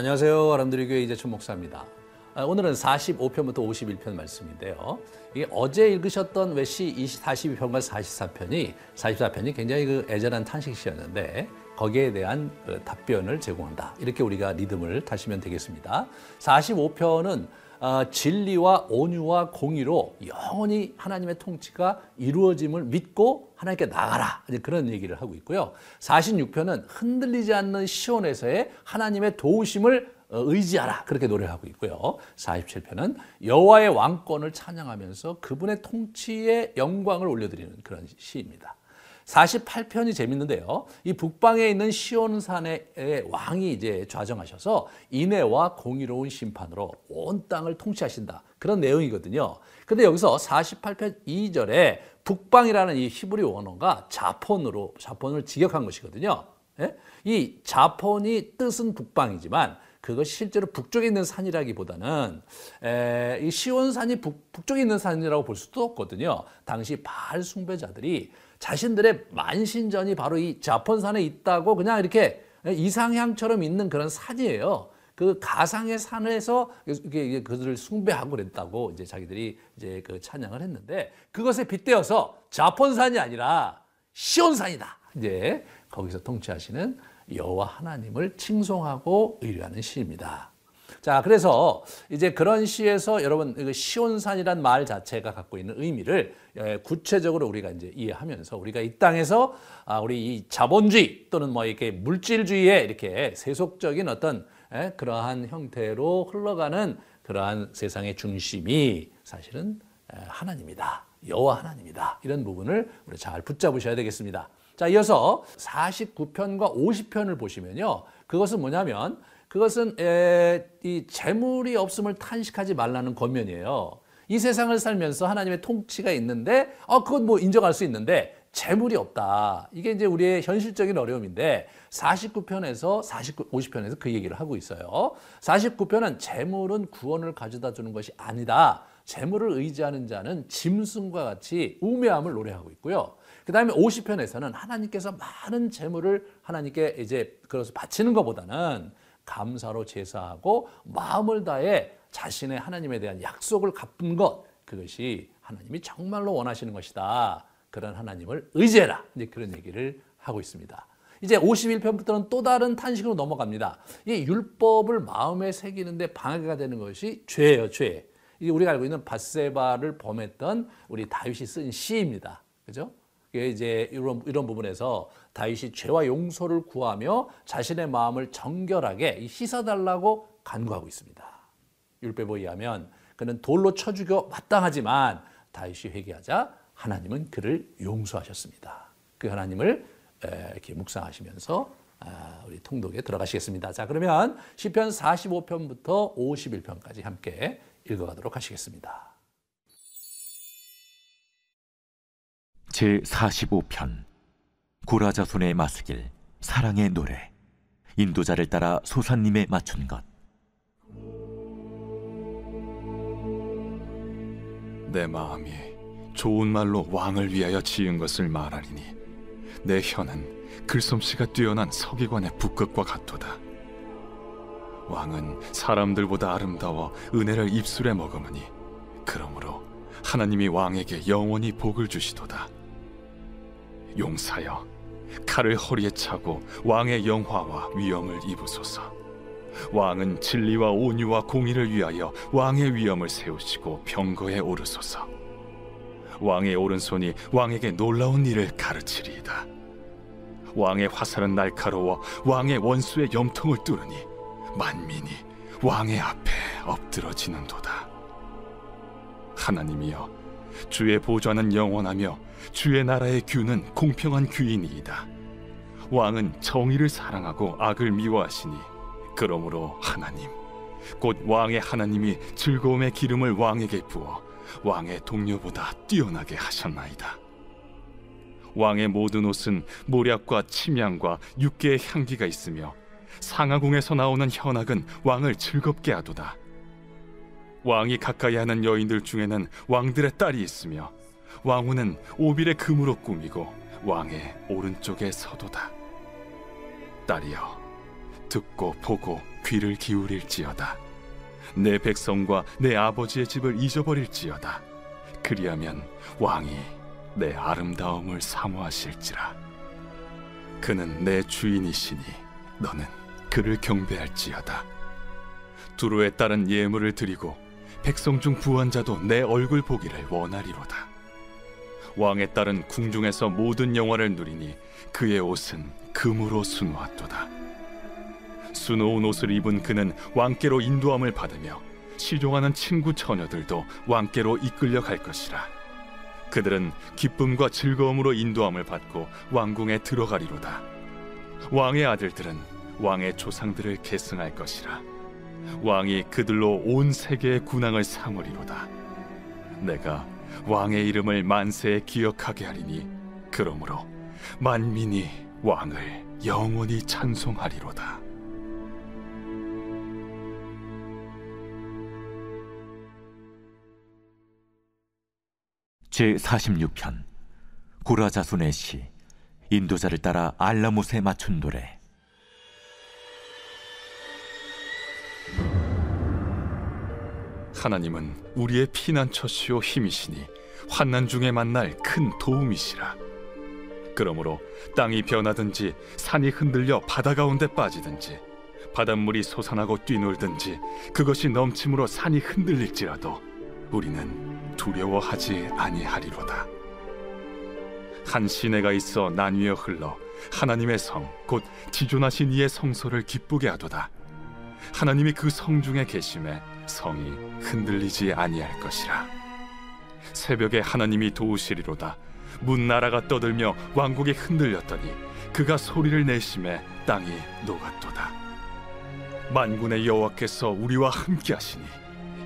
안녕하세요. 아람드리 교회 이재춘 목사입니다. 아, 오늘은 45편부터 51편 말씀인데요. 이게 어제 읽으셨던 외시 42편과 44편이 44편이 굉장히 그 애절한 탄식시였는데 거기에 대한 그 답변을 제공한다. 이렇게 우리가 리듬을 타시면 되겠습니다. 45편은 어, 진리와 온유와 공의로 영원히 하나님의 통치가 이루어짐을 믿고 하나님께 나가라. 그런 얘기를 하고 있고요. 46편은 흔들리지 않는 시온에서의 하나님의 도우심을 어, 의지하라. 그렇게 노래하고 있고요. 47편은 여호와의 왕권을 찬양하면서 그분의 통치의 영광을 올려드리는 그런 시입니다. 48편이 재밌는데요. 이 북방에 있는 시온산의 왕이 이제 좌정하셔서 인애와 공의로운 심판으로 온 땅을 통치하신다. 그런 내용이거든요. 근데 여기서 48편 2절에 북방이라는 이 히브리 원어가 자폰으로 자폰을 직역한 것이거든요. 예? 이 자폰이 뜻은 북방이지만 그것이 실제로 북쪽에 있는 산이라기보다는 에, 이 시온산이 북, 북쪽에 있는 산이라고 볼 수도 없거든요. 당시 바알 숭배자들이 자신들의 만신전이 바로 이 자폰산에 있다고 그냥 이렇게 이상향처럼 있는 그런 산이에요. 그 가상의 산에서 그들을 숭배하고 그랬다고 이제 자기들이 이제 그 찬양을 했는데 그것에 빗대어서 자폰산이 아니라 시온산이다. 이제 거기서 통치하시는 여호와 하나님을 칭송하고 의뢰하는 시입니다. 자, 그래서 이제 그런 시에서 여러분 시온산이란 말 자체가 갖고 있는 의미를 예, 구체적으로 우리가 이제 이해하면서 우리가 이 땅에서 아, 우리 이 자본주의 또는 뭐 이렇게 물질주의에 이렇게 세속적인 어떤 예, 그러한 형태로 흘러가는 그러한 세상의 중심이 사실은 예, 하나님이다. 여호와 하나님이다. 이런 부분을 우리 잘 붙잡으셔야 되겠습니다. 자, 이어서 49편과 50편을 보시면요. 그것은 뭐냐면 그것은 에, 이 재물이 없음을 탄식하지 말라는 권면이에요. 이 세상을 살면서 하나님의 통치가 있는데, 어, 그건 뭐 인정할 수 있는데, 재물이 없다. 이게 이제 우리의 현실적인 어려움인데, 49편에서 49, 50편에서 그 얘기를 하고 있어요. 49편은 재물은 구원을 가져다 주는 것이 아니다. 재물을 의지하는 자는 짐승과 같이 우매함을 노래하고 있고요. 그 다음에 50편에서는 하나님께서 많은 재물을 하나님께 이제 그래서 바치는 것보다는 감사로 제사하고 마음을 다해 자신의 하나님에 대한 약속을 갚은 것 그것이 하나님이 정말로 원하시는 것이다. 그런 하나님을 의지해라. 이제 그런 얘기를 하고 있습니다. 이제 51편부터는 또 다른 탄식으로 넘어갑니다. 이 율법을 마음에 새기는데 방해가 되는 것이 죄예요, 죄. 이게 우리가 알고 있는 바세바를 범했던 우리 다윗이 쓴 시입니다. 그죠? 이제 이런 이런 부분에서 다윗이 죄와 용서를 구하며 자신의 마음을 정결하게 씻어 달라고 간구하고 있습니다. 율법에 의하면 그는 돌로 쳐 죽여 마땅하지만 다윗이 회개하자 하나님은 그를 용서하셨습니다. 그 하나님을 이렇게 묵상하시면서 아, 우리 통독에 들어가시겠습니다. 자, 그러면 시편 45편부터 51편까지 함께 읽어가도록 하시겠습니다. 제45편. 구라자손의 마스길 사랑의 노래. 인도자를 따라 소사님의 맞춘 것. 내 마음이 좋은 말로 왕을 위하여 지은 것을 말하리니 내 혀는 글솜씨가 뛰어난 서기관의 북극과 같도다. 왕은 사람들보다 아름다워 은혜를 입술에 머금으니 그러므로 하나님이 왕에게 영원히 복을 주시도다 용사여 칼을 허리에 차고 왕의 영화와 위엄을 입으소서. 왕은 진리와 온유와 공의를 위하여 왕의 위엄을 세우시고 병거에 오르소서. 왕의 오른손이 왕에게 놀라운 일을 가르치리이다. 왕의 화살은 날카로워 왕의 원수의 염통을 뚫으니 만민이 왕의 앞에 엎드러지는도다. 하나님이여 주의 보좌는 영원하며 주의 나라의 규는 공평한 규이니이다. 왕은 정의를 사랑하고 악을 미워하시니 그러므로 하나님 곧 왕의 하나님이 즐거움의 기름을 왕에게 부어 왕의 동료보다 뛰어나게 하셨나이다. 왕의 모든 옷은 모략과 침향과 육개의 향기가 있으며 상하궁에서 나오는 현악은 왕을 즐겁게 하도다. 왕이 가까이 하는 여인들 중에는 왕들의 딸이 있으며 왕후는 오빌의 금으로 꾸미고 왕의 오른쪽에 서도다. 딸이여, 듣고 보고 귀를 기울일지어다. 내 백성과 내 아버지의 집을 잊어버릴지어다. 그리하면 왕이 내 아름다움을 사모하실지라. 그는 내 주인이시니 너는 그를 경배할지어다. 두루에 따른 예물을 드리고 백성 중 부한 자도 내 얼굴 보기를 원하리로다. 왕에 따른 궁중에서 모든 영화를 누리니 그의 옷은 금으로 수놓았도다. 수놓은 옷을 입은 그는 왕께로 인도함을 받으며 시종하는 친구 처녀들도 왕께로 이끌려 갈 것이라. 그들은 기쁨과 즐거움으로 인도함을 받고 왕궁에 들어가리로다. 왕의 아들들은 왕의 조상들을 계승할 것이라 왕이 그들로 온 세계의 군왕을 삼으리로다. 내가 왕의 이름을 만세에 기억하게 하리니 그러므로 만민이 왕을 영원히 찬송하리로다. 제 46편 고라자손의 시 인도자를 따라 알라못에 맞춘 노래 하나님은 우리의 피난처시오 힘이시니 환난 중에 만날 큰 도움이시라. 그러므로 땅이 변하든지 산이 흔들려 바다 가운데 빠지든지 바닷물이 솟아나고 뛰놀든지 그것이 넘침으로 산이 흔들릴지라도 우리는 두려워하지 아니하리로다. 한 시내가 있어 나뉘어 흘러 하나님의 성 곧 지존하신 이의 성소를 기쁘게 하도다. 하나님이 그 성 중에 계심에 성이 흔들리지 아니할 것이라. 새벽에 하나님이 도우시리로다. 문 나라가 떠들며 왕국이 흔들렸더니 그가 소리를 내심에 땅이 녹았도다. 만군의 여호와께서 우리와 함께 하시니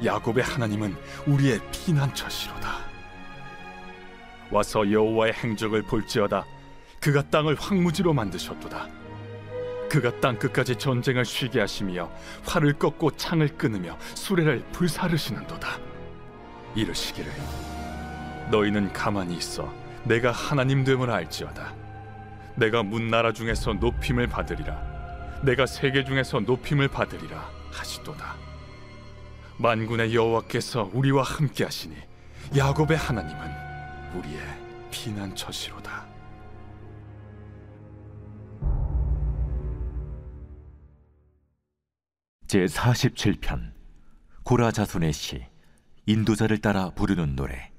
야곱의 하나님은 우리의 피난처시로다. 와서 여호와의 행적을 볼지어다. 그가 땅을 황무지로 만드셨도다. 그가 땅 끝까지 전쟁을 쉬게 하시며 활을 꺾고 창을 끊으며 수레를 불사르시는도다. 이르시기를 너희는 가만히 있어 내가 하나님 됨을 알지어다. 내가 문나라 중에서 높임을 받으리라. 내가 세계 중에서 높임을 받으리라 하시도다. 만군의 여호와께서 우리와 함께 하시니 야곱의 하나님은 우리의 피난처시로다. 제 47편 고라 자손의 시 인도자를 따라 부르는 노래.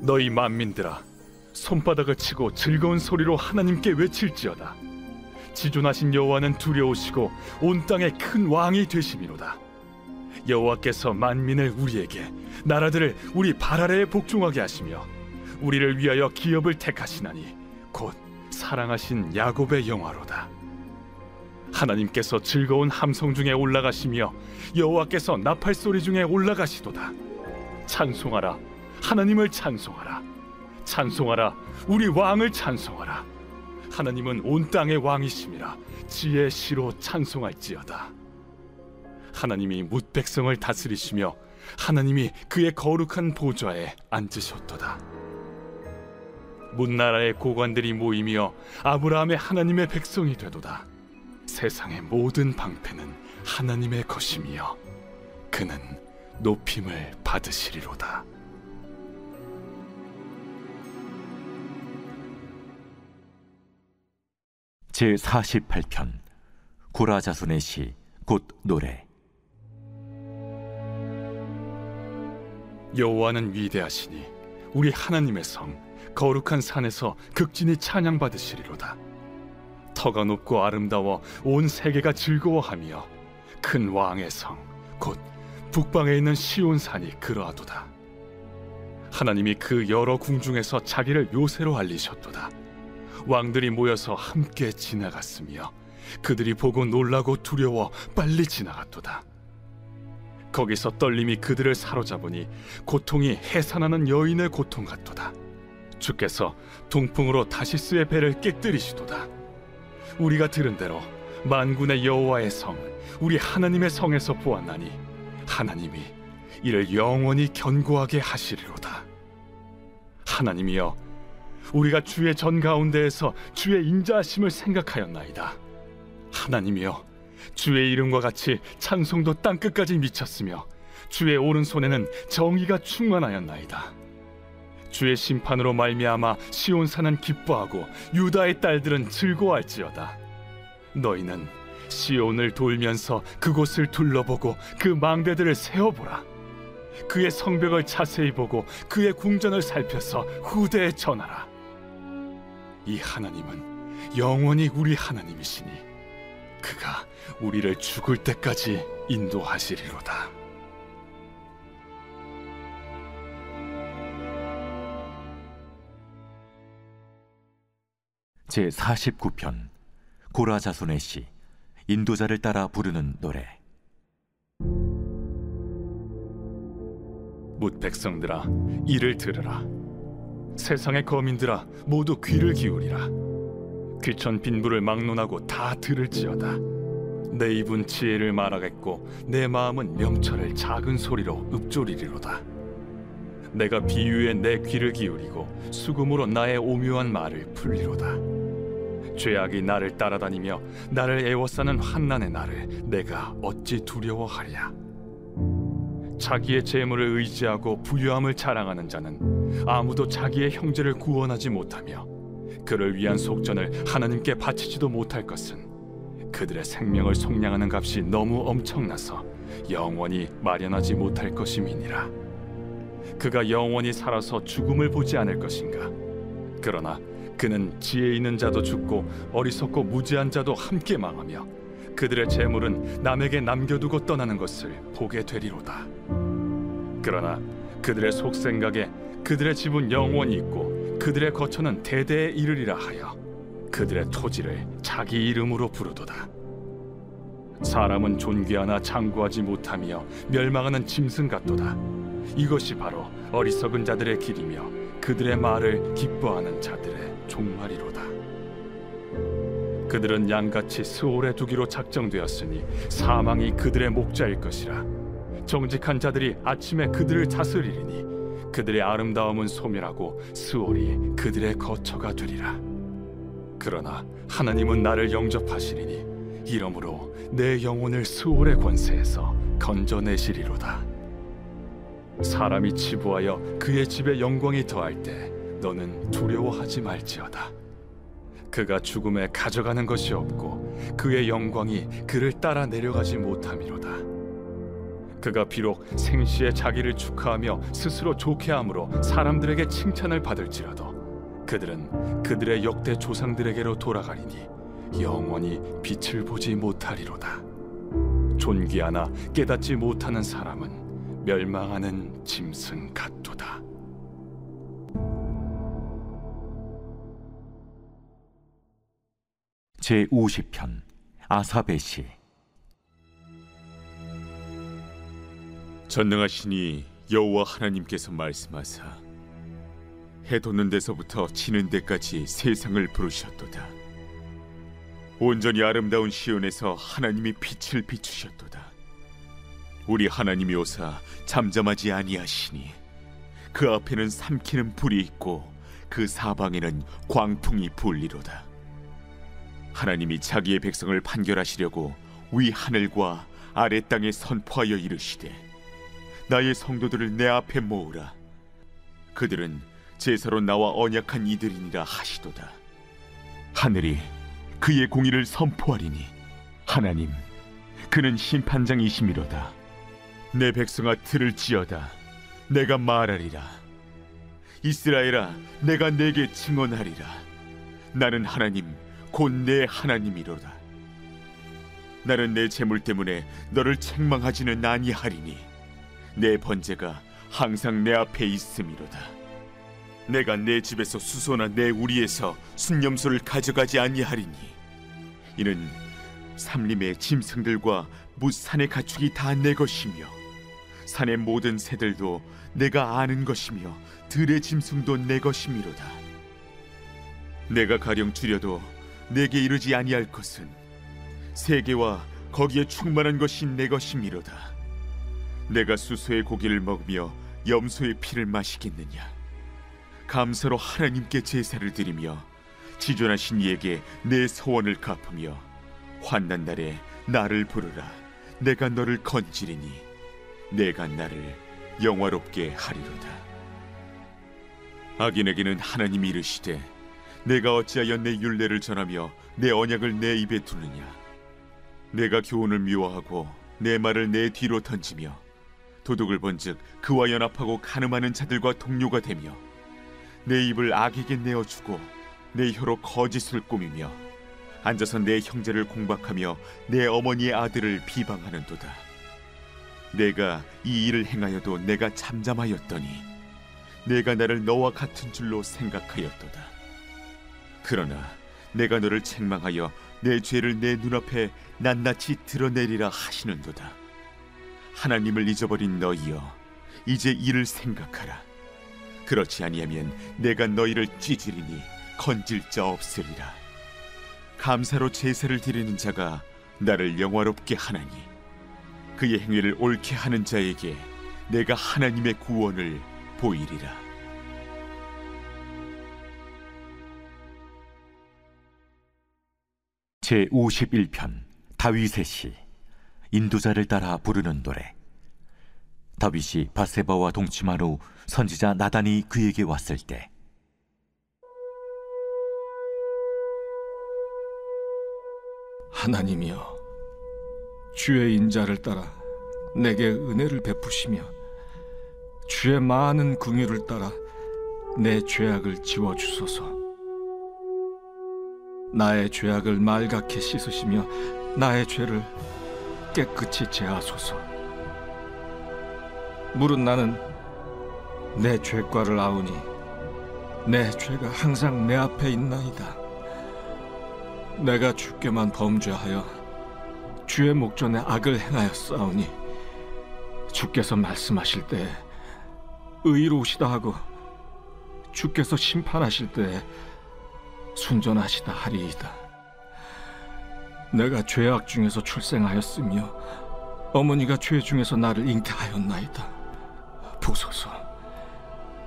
너희 만민들아 손바닥을 치고 즐거운 소리로 하나님께 외칠지어다. 지존하신 여호와는 두려우시고 온 땅의 큰 왕이 되심이로다. 여호와께서 만민을 우리에게 나라들을 우리 발 아래에 복종하게 하시며 우리를 위하여 기업을 택하시나니 곧 사랑하신 야곱의 영화로다. 하나님께서 즐거운 함성 중에 올라가시며 여호와께서 나팔 소리 중에 올라가시도다. 찬송하라. 하나님을 찬송하라. 찬송하라. 우리 왕을 찬송하라. 하나님은 온 땅의 왕이심이라 지혜 시로 찬송할지어다. 하나님이 뭇 백성을 다스리시며 하나님이 그의 거룩한 보좌에 앉으셨도다 문나라의 고관들이 모이며 아브라함의 하나님의 백성이 되도다 세상의 모든 방패는 하나님의 것이며 그는 높임을 받으시리로다. 제 48편 고라자손의 시 곧 노래 여호와는 위대하시니 우리 하나님의 성 거룩한 산에서 극진히 찬양 받으시리로다. 터가 높고 아름다워 온 세계가 즐거워하며 큰 왕의 성 곧 북방에 있는 시온 산이 그러하도다. 하나님이 그 여러 궁중에서 자기를 요새로 알리셨도다. 왕들이 모여서 함께 지나갔으며 그들이 보고 놀라고 두려워 빨리 지나갔도다. 거기서 떨림이 그들을 사로잡으니 고통이 해산하는 여인의 고통 같도다. 주께서 동풍으로 다시스의 배를 깨뜨리시도다. 우리가 들은 대로 만군의 여호와의 성, 우리 하나님의 성에서 보았나니 하나님이 이를 영원히 견고하게 하시리로다. 하나님이여, 우리가 주의 전 가운데에서 주의 인자하심을 생각하였나이다. 하나님이여, 주의 이름과 같이 찬송도 땅 끝까지 미쳤으며 주의 오른손에는 정의가 충만하였나이다. 주의 심판으로 말미암아 시온 산은 기뻐하고 유다의 딸들은 즐거워할지어다. 너희는 시온을 돌면서 그곳을 둘러보고 그 망대들을 세어보라. 그의 성벽을 자세히 보고 그의 궁전을 살펴서 후대에 전하라. 이 하나님은 영원히 우리 하나님이시니 그가 우리를 죽을 때까지 인도하시리로다. 제 49편 고라 자손의 시 인도자를 따라 부르는 노래. 뭇 백성들아 이를 들으라. 세상의 거민들아 모두 귀를 기울이라. 귀천 빈부를 막론하고 다 들을지어다. 내 입은 지혜를 말하겠고 내 마음은 명철을 작은 소리로 읊조리리로다. 내가 비유에 내 귀를 기울이고 수금으로 나의 오묘한 말을 풀리로다 죄악이 나를 따라다니며 나를 애워싸는 환난의 나를 내가 어찌 두려워하랴? 자기의 재물을 의지하고 부유함을 자랑하는 자는 아무도 자기의 형제를 구원하지 못하며 그를 위한 속전을 하나님께 바치지도 못할 것은 그들의 생명을 속량하는 값이 너무 엄청나서 영원히 마련하지 못할 것임이니라. 그가 영원히 살아서 죽음을 보지 않을 것인가? 그러나 그는 지혜 있는 자도 죽고 어리석고 무지한 자도 함께 망하며 그들의 재물은 남에게 남겨두고 떠나는 것을 보게 되리로다. 그러나 그들의 속생각에 그들의 집은 영원히 있고 그들의 거처는 대대에 이르리라 하여 그들의 토지를 자기 이름으로 부르도다. 사람은 존귀하나 장구하지 못하며 멸망하는 짐승 같도다. 이것이 바로 어리석은 자들의 길이며 그들의 말을 기뻐하는 자들의 종말이로다. 그들은 양같이 스올에 두기로 작정되었으니 사망이 그들의 목자일 것이라. 정직한 자들이 아침에 그들을 다스리리니 그들의 아름다움은 소멸하고 스올이 그들의 거처가 되리라. 그러나 하나님은 나를 영접하시리니 이러므로 내 영혼을 스올의 권세에서 건져내시리로다. 사람이 치부하여 그의 집에 영광이 더할 때 너는 두려워하지 말지어다. 그가 죽음에 가져가는 것이 없고 그의 영광이 그를 따라 내려가지 못함이로다. 그가 비록 생시에 자기를 축하하며 스스로 좋게 함으로 사람들에게 칭찬을 받을지라도 그들은 그들의 역대 조상들에게로 돌아가리니 영원히 빛을 보지 못하리로다. 존귀하나 깨닫지 못하는 사람은 멸망하는 짐승 같도다. 제 50편 아사베 시 전능하시니 여호와 하나님께서 말씀하사 해 돋는 데서부터 지는 데까지 세상을 부르셨도다. 온전히 아름다운 시온에서 하나님이 빛을 비추셨도다. 우리 하나님이 오사 잠잠하지 아니하시니 그 앞에는 삼키는 불이 있고 그 사방에는 광풍이 불리로다. 하나님이 자기의 백성을 판결하시려고 위 하늘과 아래 땅에 선포하여 이르시되 나의 성도들을 내 앞에 모으라. 그들은 제사로 나와 언약한 이들이니라 하시도다. 하늘이 그의 공의를 선포하리니 하나님 그는 심판장이시미로다. 내 백성아 들을지어다. 내가 말하리라. 이스라엘아 내가 내게 증언하리라. 나는 하나님 곧 내 하나님이로다. 나는 내 재물 때문에 너를 책망하지는 아니하리니 내 번제가 항상 내 앞에 있음이로다. 내가 내 집에서 수소나 내 우리에서 순념소를 가져가지 아니하리니 이는 삼림의 짐승들과 무산의 가축이 다 내 것이며 산의 모든 새들도 내가 아는 것이며 들의 짐승도 내 것이미로다. 내가 가령 줄여도 내게 이르지 아니할 것은 세계와 거기에 충만한 것이 내 것이미로다. 내가 수소의 고기를 먹으며 염소의 피를 마시겠느냐? 감사로 하나님께 제사를 드리며 지존하신 이에게 내 소원을 갚으며 환난 날에 나를 부르라 내가 너를 건지리니 내가 나를 영화롭게 하리로다 악인에게는 하나님이 이르시되 내가 어찌하여 내 율례를 전하며 내 언약을 내 입에 두느냐 내가 교훈을 미워하고 내 말을 내 뒤로 던지며 도둑을 본즉 그와 연합하고 가늠하는 자들과 동료가 되며 내 입을 악에게 내어주고 내 혀로 거짓을 꾸미며 앉아서 내 형제를 공박하며 내 어머니의 아들을 비방하는도다. 내가 이 일을 행하여도 내가 잠잠하였더니 내가 나를 너와 같은 줄로 생각하였도다. 그러나 내가 너를 책망하여 내 죄를 내 눈앞에 낱낱이 드러내리라 하시는도다. 하나님을 잊어버린 너희여, 이제 이를 생각하라. 그렇지 아니하면 내가 너희를 찌질이니 건질 자 없으리라. 감사로 제사를 드리는 자가 나를 영화롭게 하나니 그의 행위를 옳게 하는 자에게 내가 하나님의 구원을 보이리라. 제 51편 다윗의 시 인도자를 따라 부르는 노래. 다윗이 바세바와 동침한 후 선지자 나단이 그에게 왔을 때 하나님이여 주의 인자를 따라 내게 은혜를 베푸시며 주의 많은 궁유를 따라 내 죄악을 지워 주소서 나의 죄악을 말갛게 씻으시며 나의 죄를 깨끗이 제하소서. 물은 나는 내 죄과를 아우니 내 죄가 항상 내 앞에 있나이다. 내가 주께만 범죄하여 주의 목전에 악을 행하였사오니 주께서 말씀하실 때 의로우시다 하고 주께서 심판하실 때 순전하시다 하리이다. 내가 죄악 중에서 출생하였으며 어머니가 죄 중에서 나를 잉태하였나이다. 보소서,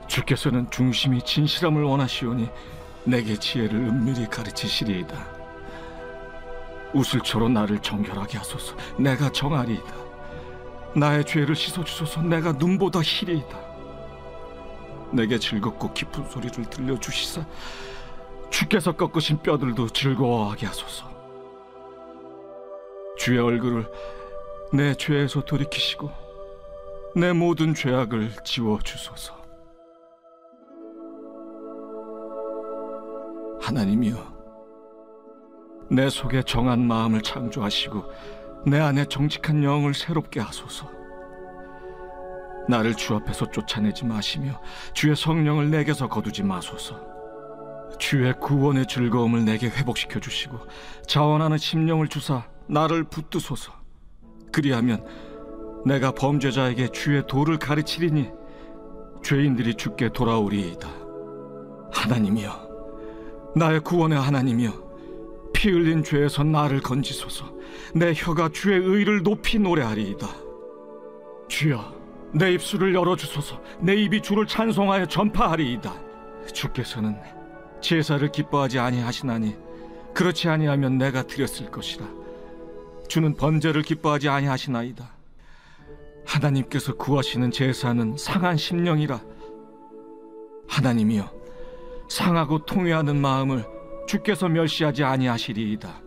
주께서는 중심이 진실함을 원하시오니 내게 지혜를 은밀히 가르치시리이다. 우슬초로 나를 정결하게 하소서. 내가 정하리이다. 나의 죄를 씻어 주소서. 내가 눈보다 희리이다. 내게 즐겁고 깊은 소리를 들려 주시사 주께서 꺾으신 뼈들도 즐거워하게 하소서. 주의 얼굴을 내 죄에서 돌이키시고 내 모든 죄악을 지워 주소서. 하나님이여, 내 속에 정한 마음을 창조하시고 내 안에 정직한 영을 새롭게 하소서. 나를 주 앞에서 쫓아내지 마시며 주의 성령을 내게서 거두지 마소서. 주의 구원의 즐거움을 내게 회복시켜 주시고 자원하는 심령을 주사 나를 붙드소서. 그리하면 내가 범죄자에게 주의 도를 가르치리니 죄인들이 주께 돌아오리이다. 하나님이여, 나의 구원의 하나님이여, 피 흘린 죄에서 나를 건지소서. 내 혀가 주의 의를 높이 노래하리이다. 주여, 내 입술을 열어 주소서. 내 입이 주를 찬송하여 전파하리이다. 주께서는 제사를 기뻐하지 아니하시나니 그렇지 아니하면 내가 드렸을 것이라. 주는 번제를 기뻐하지 아니하시나이다. 하나님께서 구하시는 제사는 상한 심령이라. 하나님이여, 상하고 통회하는 마음을 주께서 멸시하지 아니하시리이다.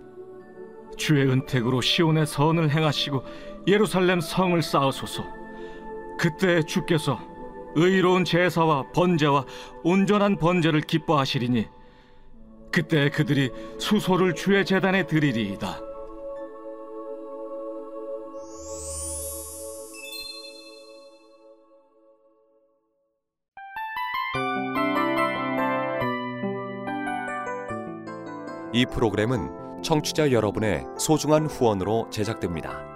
주의 은택으로 시온의 선을 행하시고 예루살렘 성을 쌓으소서. 그때 주께서 의로운 제사와 번제와 온전한 번제를 기뻐하시리니 그때 그들이 수소를 주의 제단에 드리리이다. 이 프로그램은 청취자 여러분의 소중한 후원으로 제작됩니다.